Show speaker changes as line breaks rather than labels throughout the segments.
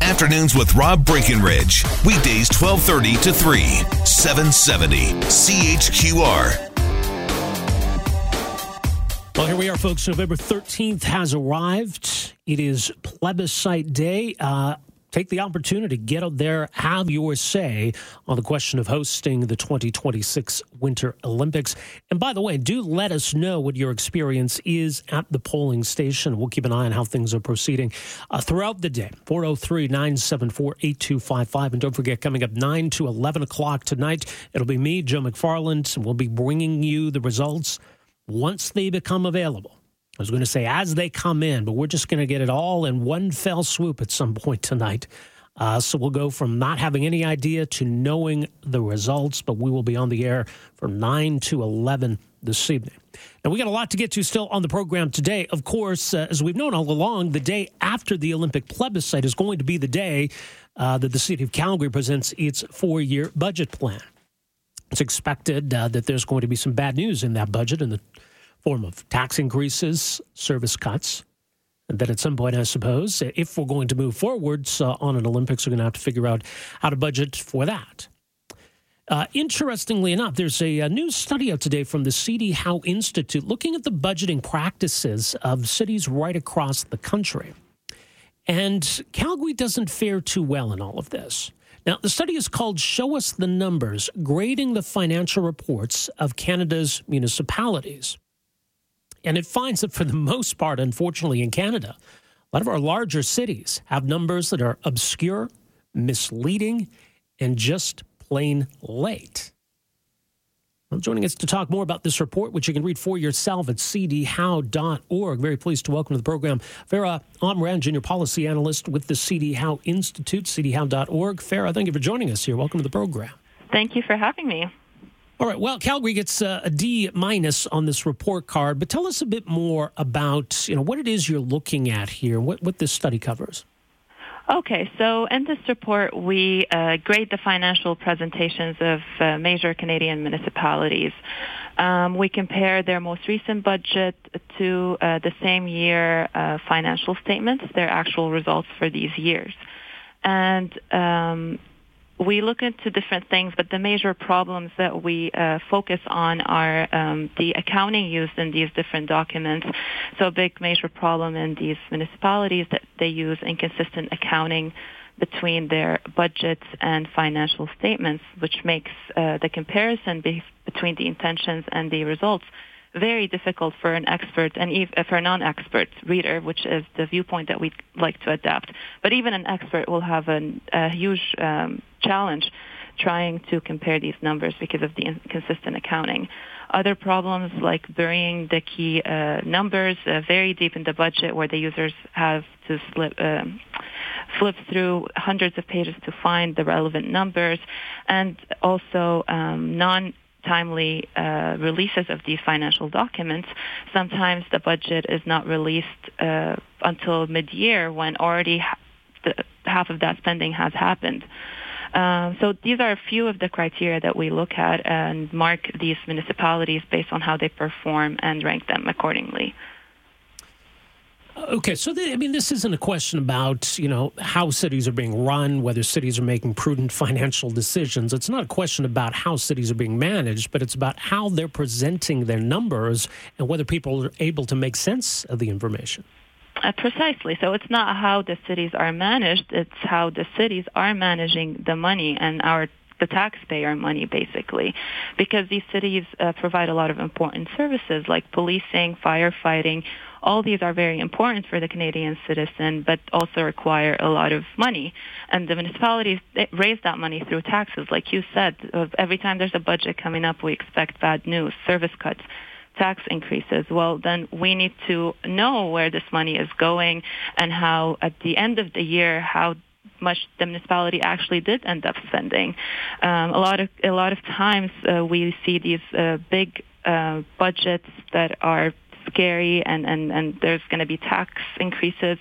Afternoons with Rob Breckenridge. Weekdays 1230 to 3, 770 CHQR.
Well, here we are, folks. November 13th has arrived. It is plebiscite day. Uh, take the opportunity, get out there, have your say on the question of hosting the 2026 Winter Olympics. And by the way, do let us know what your experience is at the polling station. We'll keep an eye on how things are proceeding uh, throughout the day. 403 974 8255. And don't forget, coming up 9 to 11 o'clock tonight, it'll be me, Joe McFarland, and we'll be bringing you the results once they become available. I was going to say as they come in, but we're just going to get it all in one fell swoop at some point tonight. Uh, so we'll go from not having any idea to knowing the results, but we will be on the air from 9 to 11 this evening. Now, we got a lot to get to still on the program today. Of course, uh, as we've known all along, the day after the Olympic plebiscite is going to be the day uh, that the city of Calgary presents its four year budget plan. It's expected uh, that there's going to be some bad news in that budget in the form of tax increases, service cuts. And then at some point, I suppose, if we're going to move forwards uh, on an Olympics, we're going to have to figure out how to budget for that. Uh, interestingly enough, there's a, a, new study out today from the C.D. Howe Institute looking at the budgeting practices of cities right across the country. And Calgary doesn't fare too well in all of this. Now, the study is called Show Us the Numbers Grading the Financial Reports of Canada's Municipalities. And it finds that for the most part, unfortunately, in Canada, a lot of our larger cities have numbers that are obscure, misleading, and just plain late. Well, joining us to talk more about this report, which you can read for yourself at cdhowe.org. Very pleased to welcome to the program Farah Omran, Junior Policy Analyst with the CD Howe Institute, cdhowe.org. Farah, thank you for joining us here. Welcome to the program.
Thank you for having me.
All right. Well, Calgary gets uh, a D minus on this report card, but tell us a bit more about you know what it is you're looking at here, what what this study covers.
Okay, so in this report, we uh, grade the financial presentations of uh, major Canadian municipalities. Um, we compare their most recent budget to uh, the same year uh, financial statements, their actual results for these years. And um, we look into different things, but the major problems that we uh, focus on are um, the accounting used in these different documents. So a big major problem in these municipalities that they use inconsistent accounting between their budgets and financial statements, which makes uh, the comparison be- between the intentions and the results very difficult for an expert and even for a non-expert reader, which is the viewpoint that we'd like to adapt. But even an expert will have an, a huge um, challenge trying to compare these numbers because of the inconsistent accounting. Other problems like burying the key uh, numbers uh, very deep in the budget where the users have to slip, um, flip through hundreds of pages to find the relevant numbers and also um, non timely uh, releases of these financial documents, sometimes the budget is not released uh, until mid-year when already ha- the, half of that spending has happened. Uh, so these are a few of the criteria that we look at and mark these municipalities based on how they perform and rank them accordingly.
Okay, so the, I mean, this isn't a question about you know how cities are being run, whether cities are making prudent financial decisions. It's not a question about how cities are being managed, but it's about how they're presenting their numbers and whether people are able to make sense of the information.
Uh, precisely. So it's not how the cities are managed; it's how the cities are managing the money and our the taxpayer money basically because these cities uh, provide a lot of important services like policing firefighting all these are very important for the Canadian citizen, but also require a lot of money. And the municipalities raise that money through taxes. Like you said, every time there's a budget coming up, we expect bad news, service cuts tax increases, well, then we need to know where this money is going and how, at the end of the year, how much the municipality actually did end up spending. Um, a lot of a lot of times uh, we see these uh, big uh, budgets that are scary and, and, and there's going to be tax increases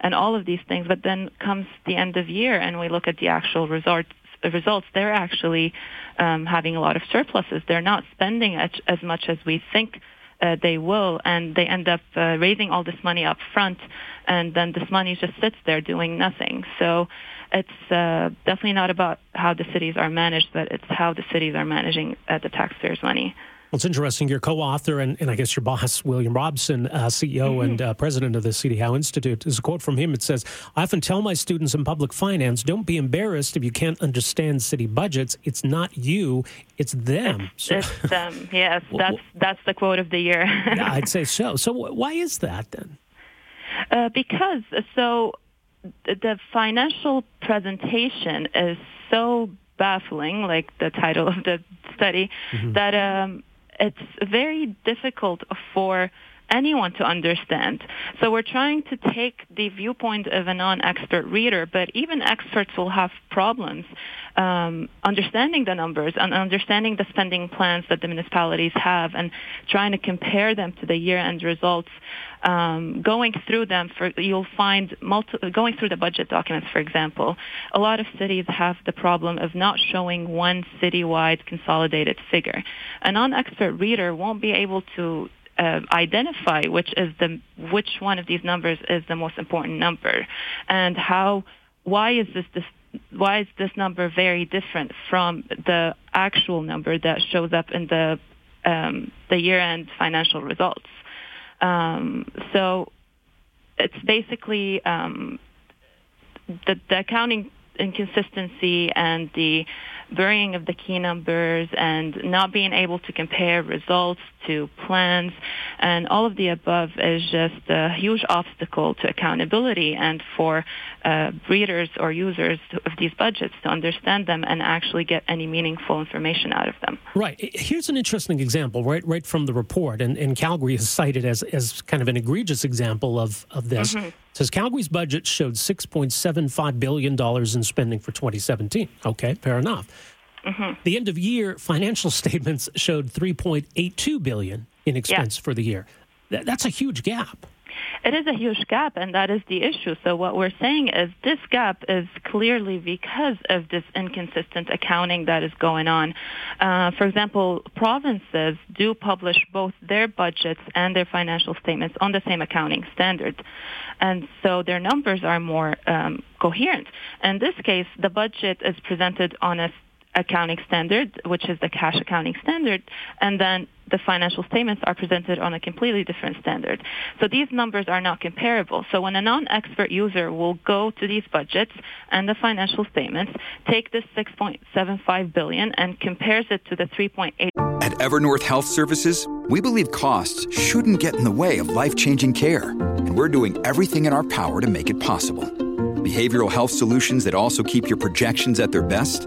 and all of these things. But then comes the end of year and we look at the actual results. Results they're actually um, having a lot of surpluses. They're not spending as, as much as we think uh, they will, and they end up uh, raising all this money up front, and then this money just sits there doing nothing. So it's uh, definitely not about how the cities are managed, but it's how the cities are managing uh, the taxpayers' money.
Well, it's interesting. Your co-author and, and I guess your boss, William Robson, uh, CEO mm-hmm. and uh, president of the CD Howe Institute, is a quote from him. It says, "I often tell my students in public finance, don't be embarrassed if you can't understand city budgets. It's not you, it's them."
So, it's them. Yes, that's that's the quote of the year.
yeah, I'd say so. So why is that then?
Uh, because so the financial presentation is so baffling, like the title of the study, mm-hmm. that um, it's very difficult for anyone to understand. So we're trying to take the viewpoint of a non-expert reader, but even experts will have problems um, understanding the numbers and understanding the spending plans that the municipalities have and trying to compare them to the year-end results. Um, going through them, for, you'll find multi- going through the budget documents, for example, a lot of cities have the problem of not showing one citywide consolidated figure. A non-expert reader won't be able to uh, identify which is the which one of these numbers is the most important number, and how why is this, this why is this number very different from the actual number that shows up in the um, the year-end financial results? Um, so it's basically um, the, the accounting inconsistency and the burying of the key numbers and not being able to compare results to plans and all of the above is just a huge obstacle to accountability and for uh, readers or users of these budgets to understand them and actually get any meaningful information out of them.
Right. Here's an interesting example, right, right from the report, and, and Calgary is cited as, as kind of an egregious example of, of this. Mm-hmm. It says Calgary's budget showed $6.75 billion in spending for 2017. Okay, fair enough. Mm-hmm. The end of year financial statements showed 3.82 billion in expense yeah. for the year. Th- that's a huge gap.
It is a huge gap, and that is the issue. So what we're saying is this gap is clearly because of this inconsistent accounting that is going on. Uh, for example, provinces do publish both their budgets and their financial statements on the same accounting standard. And so their numbers are more um, coherent. In this case, the budget is presented on a accounting standard, which is the cash accounting standard, and then the financial statements are presented on a completely different standard. So these numbers are not comparable. So when a non-expert user will go to these budgets and the financial statements, take this 6.75 billion and compares it to the 3.8
At Evernorth Health Services, we believe costs shouldn't get in the way of life-changing care, and we're doing everything in our power to make it possible. Behavioral health solutions that also keep your projections at their best?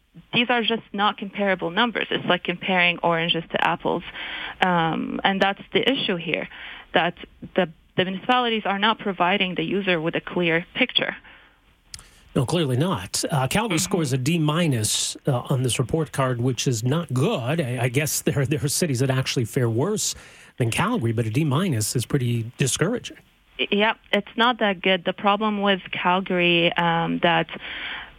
these are just not comparable numbers. It's like comparing oranges to apples. Um, and that's the issue here, that the, the municipalities are not providing the user with a clear picture.
No, clearly not. Uh, Calgary mm-hmm. scores a D minus uh, on this report card, which is not good. I, I, guess there there are cities that actually fare worse than Calgary, but a D minus is pretty discouraging.
Yeah, it's not that good. The problem with Calgary um, that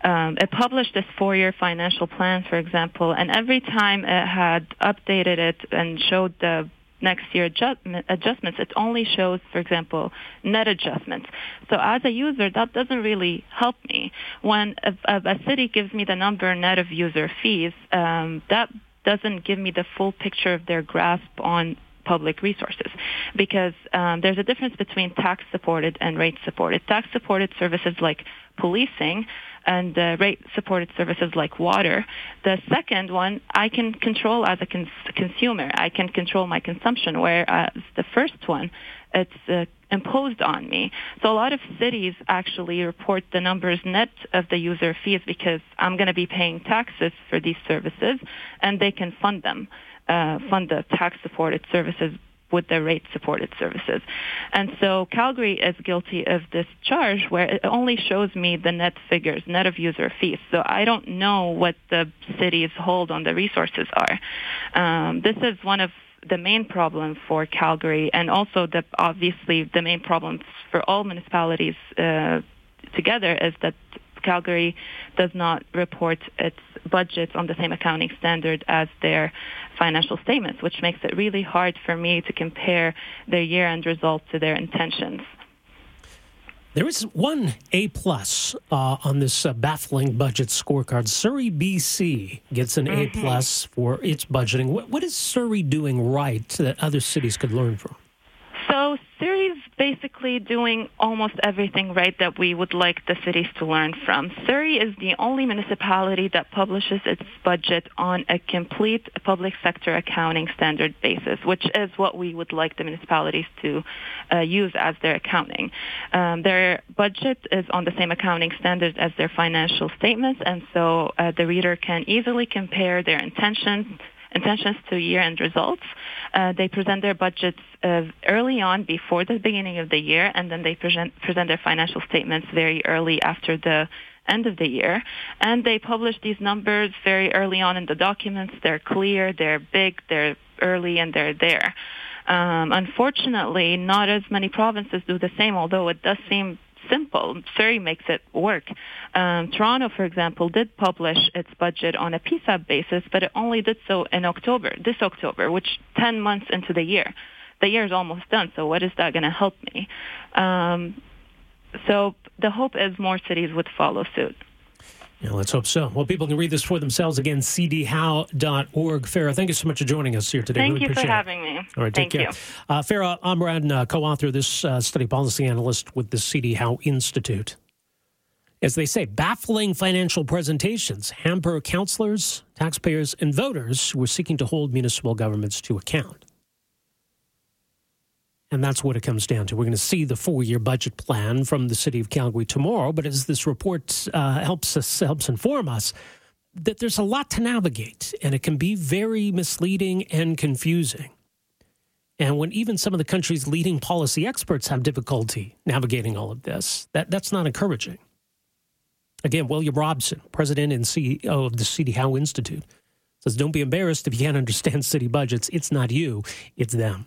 um, it published this four-year financial plan, for example, and every time it had updated it and showed the next year adjustments. It only shows, for example, net adjustments. So as a user, that doesn't really help me. When a, a city gives me the number net of user fees, um, that doesn't give me the full picture of their grasp on public resources because um, there's a difference between tax supported and rate supported. Tax supported services like policing and uh, rate supported services like water. The second one I can control as a cons- consumer. I can control my consumption, whereas the first one it's uh, imposed on me. So a lot of cities actually report the numbers net of the user fees because I'm going to be paying taxes for these services and they can fund them, uh, fund the tax supported services with their rate supported services. And so Calgary is guilty of this charge where it only shows me the net figures, net of user fees. So I don't know what the city's hold on the resources are. Um, this is one of the main problem for Calgary and also the obviously the main problem for all municipalities uh, together is that Calgary does not report its budgets on the same accounting standard as their financial statements, which makes it really hard for me to compare their year-end results to their intentions.
There is one A plus uh, on this uh, baffling budget scorecard. Surrey, BC, gets an mm-hmm. A plus for its budgeting. What, what is Surrey doing right that other cities could learn from?
Basically doing almost everything right that we would like the cities to learn from. Surrey is the only municipality that publishes its budget on a complete public sector accounting standard basis, which is what we would like the municipalities to uh, use as their accounting. Um, their budget is on the same accounting standard as their financial statements, and so uh, the reader can easily compare their intentions intentions to year-end results. Uh, they present their budgets uh, early on before the beginning of the year, and then they present, present their financial statements very early after the end of the year. And they publish these numbers very early on in the documents. They're clear, they're big, they're early, and they're there. Um, unfortunately, not as many provinces do the same, although it does seem simple. Surrey makes it work. Um, Toronto, for example, did publish its budget on a PSAP basis, but it only did so in October, this October, which 10 months into the year. The year is almost done, so what is that going to help me? Um, so the hope is more cities would follow suit.
Yeah, let's hope so. Well, people can read this for themselves again, cdhowe.org. Farah, thank you so much for joining us here today.
Thank
really
you
for
having me.
All right,
thank
take care. You. Uh, Farah Omran, uh, co-author of this uh, study, policy analyst with the CD Howe Institute. As they say, baffling financial presentations hamper councillors, taxpayers, and voters who are seeking to hold municipal governments to account. And that's what it comes down to. We're going to see the four-year budget plan from the city of Calgary tomorrow. But as this report uh, helps us helps inform us, that there's a lot to navigate, and it can be very misleading and confusing. And when even some of the country's leading policy experts have difficulty navigating all of this, that, that's not encouraging. Again, William Robson, president and CEO of the CD Howe Institute, says, Don't be embarrassed if you can't understand city budgets. It's not you, it's them.